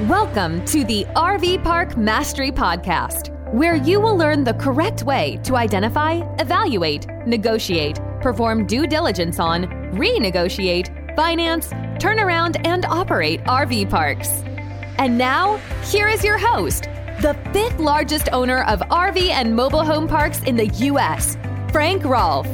Welcome to the RV Park Mastery Podcast, where you will learn the correct way to identify, evaluate, negotiate, perform due diligence on, renegotiate, finance, turn around, and operate RV parks. And now, here is your host, the fifth largest owner of RV and mobile home parks in the U.S., Frank Rolfe.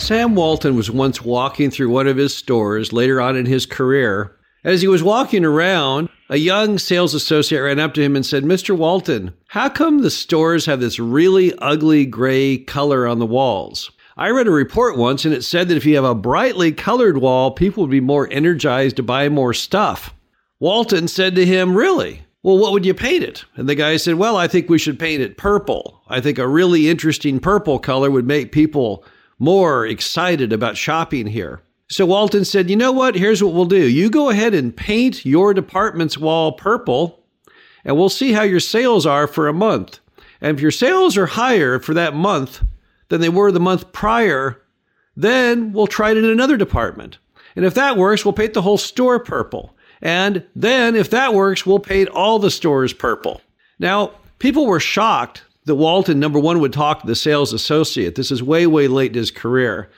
Sam Walton was once walking through one of his stores later on in his career. As he was walking around, a young sales associate ran up to him and said, Mr. Walton, how come the stores have this really ugly gray color on the walls? I read a report once and it said that if you have a brightly colored wall, people would be more energized to buy more stuff. Walton said to him, Really? Well, what would you paint it? And the guy said, Well, I think we should paint it purple. I think a really interesting purple color would make people more excited about shopping here. So Walton said, You know what? Here's what we'll do. You go ahead and paint your department's wall purple, and we'll see how your sales are for a month. And if your sales are higher for that month than they were the month prior, then we'll try it in another department. And if that works, we'll paint the whole store purple. And then if that works, we'll paint all the stores purple. Now, people were shocked that Walton, number one, would talk to the sales associate. This is way, way late in his career.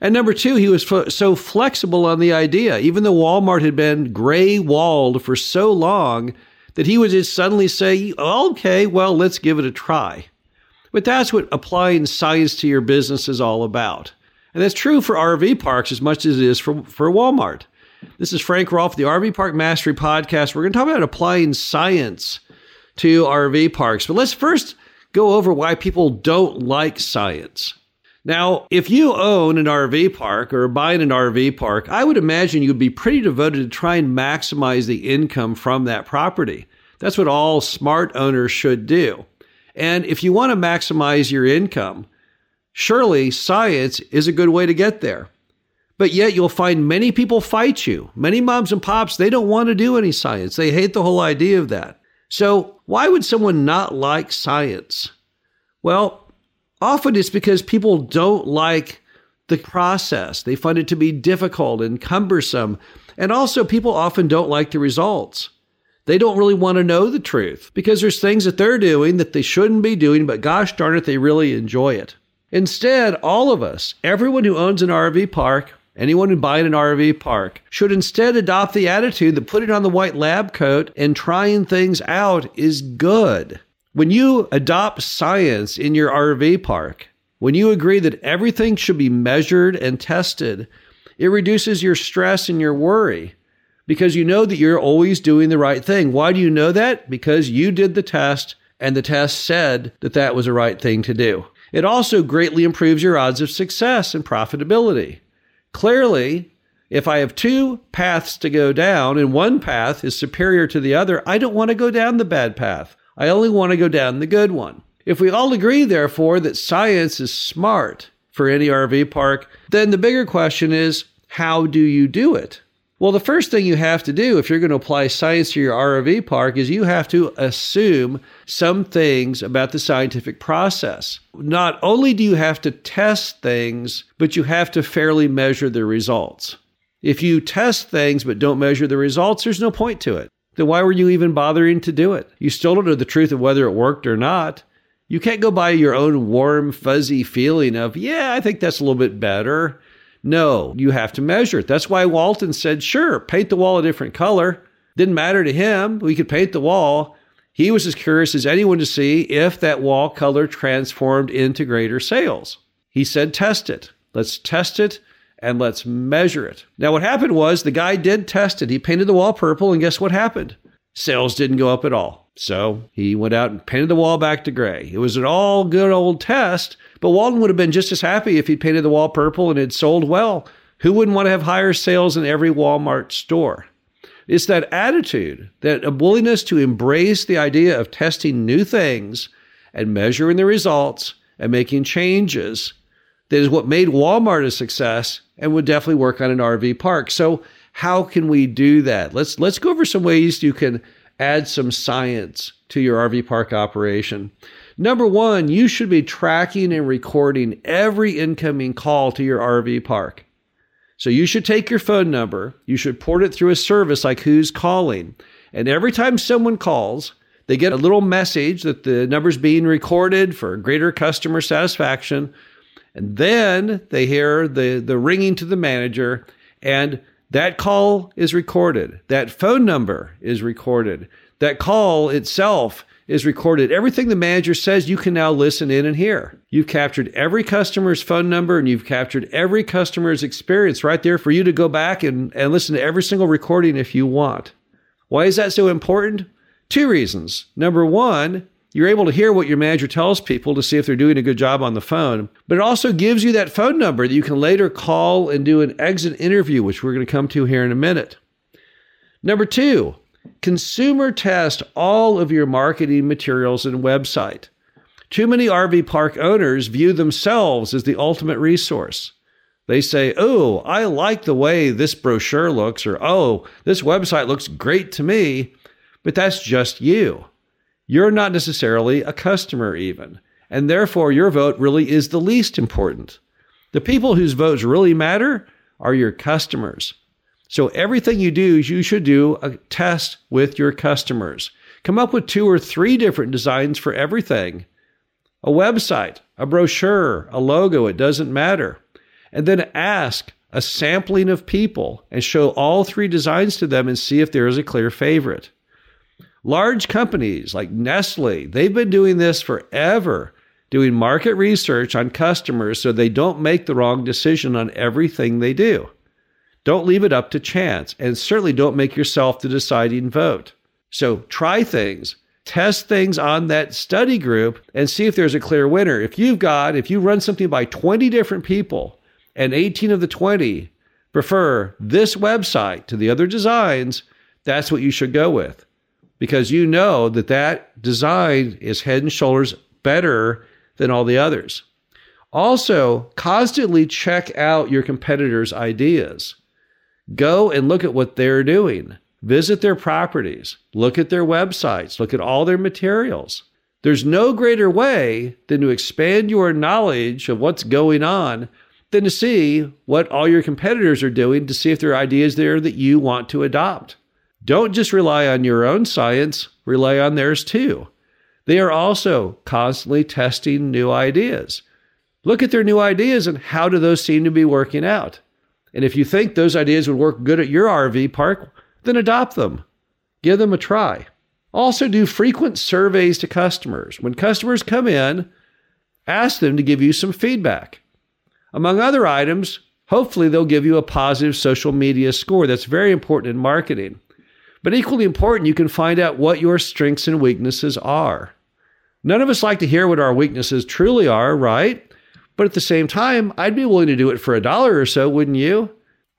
And number two, he was f- so flexible on the idea. Even though Walmart had been gray walled for so long that he would just suddenly say, okay, well, let's give it a try. But that's what applying science to your business is all about. And that's true for RV parks as much as it is for, for Walmart. This is Frank Rolfe, the RV Park Mastery Podcast. We're going to talk about applying science to RV parks. But let's first go over why people don't like science. Now, if you own an RV park or buying an RV park, I would imagine you'd be pretty devoted to try and maximize the income from that property. That's what all smart owners should do. And if you want to maximize your income, surely science is a good way to get there. But yet you'll find many people fight you. Many moms and pops, they don't want to do any science. They hate the whole idea of that. So, why would someone not like science? Well, often it's because people don't like the process. They find it to be difficult and cumbersome. And also, people often don't like the results. They don't really want to know the truth because there's things that they're doing that they shouldn't be doing, but gosh darn it, they really enjoy it. Instead, all of us, everyone who owns an RV park, Anyone who buys an RV park should instead adopt the attitude that putting on the white lab coat and trying things out is good. When you adopt science in your RV park, when you agree that everything should be measured and tested, it reduces your stress and your worry because you know that you're always doing the right thing. Why do you know that? Because you did the test and the test said that that was the right thing to do. It also greatly improves your odds of success and profitability. Clearly, if I have two paths to go down and one path is superior to the other, I don't want to go down the bad path. I only want to go down the good one. If we all agree, therefore, that science is smart for any RV park, then the bigger question is how do you do it? Well, the first thing you have to do if you're going to apply science to your RV park is you have to assume some things about the scientific process. Not only do you have to test things, but you have to fairly measure the results. If you test things but don't measure the results, there's no point to it. Then why were you even bothering to do it? You still don't know the truth of whether it worked or not. You can't go by your own warm, fuzzy feeling of, yeah, I think that's a little bit better. No, you have to measure it. That's why Walton said, sure, paint the wall a different color. Didn't matter to him. We could paint the wall. He was as curious as anyone to see if that wall color transformed into greater sales. He said, test it. Let's test it and let's measure it. Now, what happened was the guy did test it. He painted the wall purple, and guess what happened? Sales didn't go up at all. So he went out and painted the wall back to gray. It was an all good old test, but Walton would have been just as happy if he painted the wall purple and it sold well. Who wouldn't want to have higher sales in every Walmart store? It's that attitude, that willingness to embrace the idea of testing new things and measuring the results and making changes that is what made Walmart a success and would definitely work on an RV park. So how can we do that? Let's let's go over some ways you can add some science to your RV park operation. Number one, you should be tracking and recording every incoming call to your RV park. So you should take your phone number, you should port it through a service like Who's Calling. And every time someone calls, they get a little message that the number's being recorded for greater customer satisfaction. And then they hear the, the ringing to the manager, and that call is recorded. That phone number is recorded. That call itself is recorded. Everything the manager says, you can now listen in and hear. You've captured every customer's phone number and you've captured every customer's experience right there for you to go back and, and listen to every single recording if you want. Why is that so important? Two reasons. Number one, you're able to hear what your manager tells people to see if they're doing a good job on the phone, but it also gives you that phone number that you can later call and do an exit interview, which we're going to come to here in a minute. Number two, consumer test all of your marketing materials and website. Too many RV park owners view themselves as the ultimate resource. They say, Oh, I like the way this brochure looks, or Oh, this website looks great to me. But that's just you. You're not necessarily a customer, even. And therefore, your vote really is the least important. The people whose votes really matter are your customers. So, everything you do, you should do a test with your customers. Come up with two or three different designs for everything a website, a brochure, a logo, it doesn't matter. And then ask a sampling of people and show all three designs to them and see if there is a clear favorite. Large companies like Nestle, they've been doing this forever, doing market research on customers so they don't make the wrong decision on everything they do. Don't leave it up to chance, and certainly don't make yourself the deciding vote. So try things, test things on that study group, and see if there's a clear winner. If you've got, if you run something by 20 different people, and 18 of the 20 prefer this website to the other designs, that's what you should go with because you know that that design is head and shoulders better than all the others. Also, constantly check out your competitors' ideas. Go and look at what they're doing. Visit their properties, look at their websites, look at all their materials. There's no greater way than to expand your knowledge of what's going on than to see what all your competitors are doing to see if there are ideas there that you want to adopt. Don't just rely on your own science, rely on theirs too. They are also constantly testing new ideas. Look at their new ideas and how do those seem to be working out? And if you think those ideas would work good at your RV park, then adopt them. Give them a try. Also, do frequent surveys to customers. When customers come in, ask them to give you some feedback. Among other items, hopefully they'll give you a positive social media score. That's very important in marketing. But equally important, you can find out what your strengths and weaknesses are. None of us like to hear what our weaknesses truly are, right? But at the same time, I'd be willing to do it for a dollar or so, wouldn't you?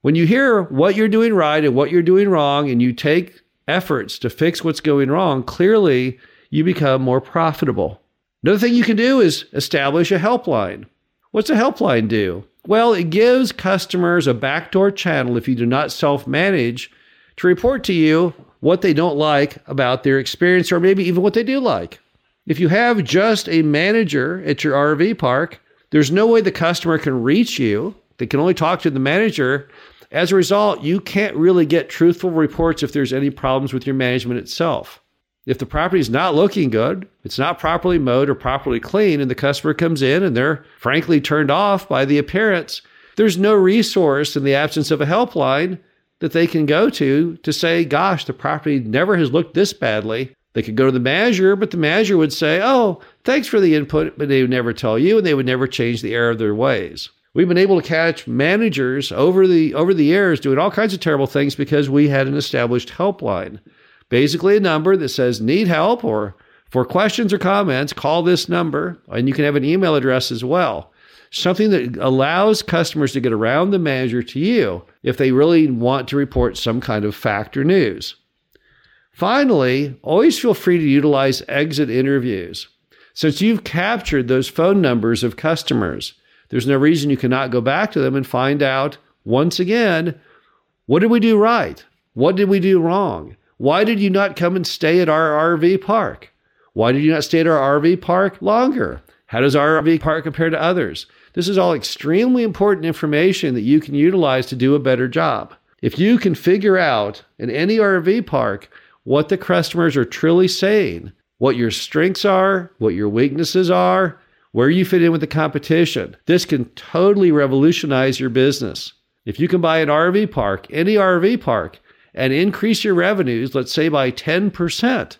When you hear what you're doing right and what you're doing wrong, and you take efforts to fix what's going wrong, clearly you become more profitable. Another thing you can do is establish a helpline. What's a helpline do? Well, it gives customers a backdoor channel if you do not self manage to report to you what they don't like about their experience or maybe even what they do like. If you have just a manager at your RV park, there's no way the customer can reach you. They can only talk to the manager. As a result, you can't really get truthful reports if there's any problems with your management itself. If the property is not looking good, it's not properly mowed or properly cleaned, and the customer comes in and they're frankly turned off by the appearance, there's no resource in the absence of a helpline that they can go to to say, gosh, the property never has looked this badly. They could go to the manager, but the manager would say, oh, thanks for the input, but they would never tell you and they would never change the error of their ways. We've been able to catch managers over the over the years doing all kinds of terrible things because we had an established helpline. Basically a number that says need help or for questions or comments, call this number, and you can have an email address as well something that allows customers to get around the manager to you if they really want to report some kind of fact or news. Finally, always feel free to utilize exit interviews. Since you've captured those phone numbers of customers, there's no reason you cannot go back to them and find out once again what did we do right? What did we do wrong? Why did you not come and stay at our RV park? Why did you not stay at our RV park longer? How does our RV park compare to others? This is all extremely important information that you can utilize to do a better job. If you can figure out in any RV park what the customers are truly saying, what your strengths are, what your weaknesses are, where you fit in with the competition, this can totally revolutionize your business. If you can buy an RV park, any RV park, and increase your revenues, let's say by 10%,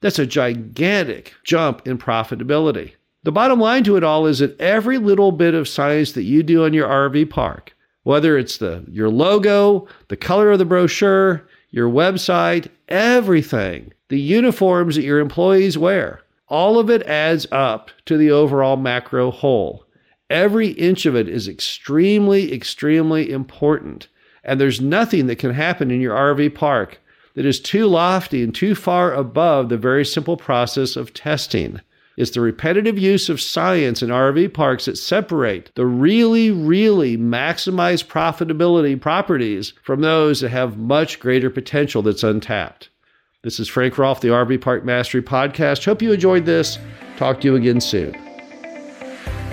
that's a gigantic jump in profitability. The bottom line to it all is that every little bit of science that you do in your RV park, whether it's the your logo, the color of the brochure, your website, everything, the uniforms that your employees wear, all of it adds up to the overall macro whole. Every inch of it is extremely, extremely important. And there's nothing that can happen in your RV park that is too lofty and too far above the very simple process of testing. It's the repetitive use of science in RV parks that separate the really, really maximized profitability properties from those that have much greater potential that's untapped. This is Frank Rolfe, the RV Park Mastery Podcast. Hope you enjoyed this. Talk to you again soon.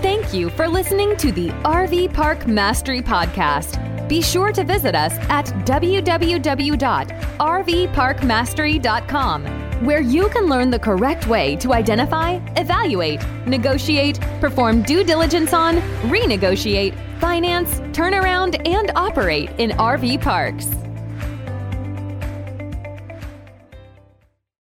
Thank you for listening to the RV Park Mastery Podcast. Be sure to visit us at www.rvparkmastery.com, where you can learn the correct way to identify, evaluate, negotiate, perform due diligence on, renegotiate, finance, turn around, and operate in RV parks.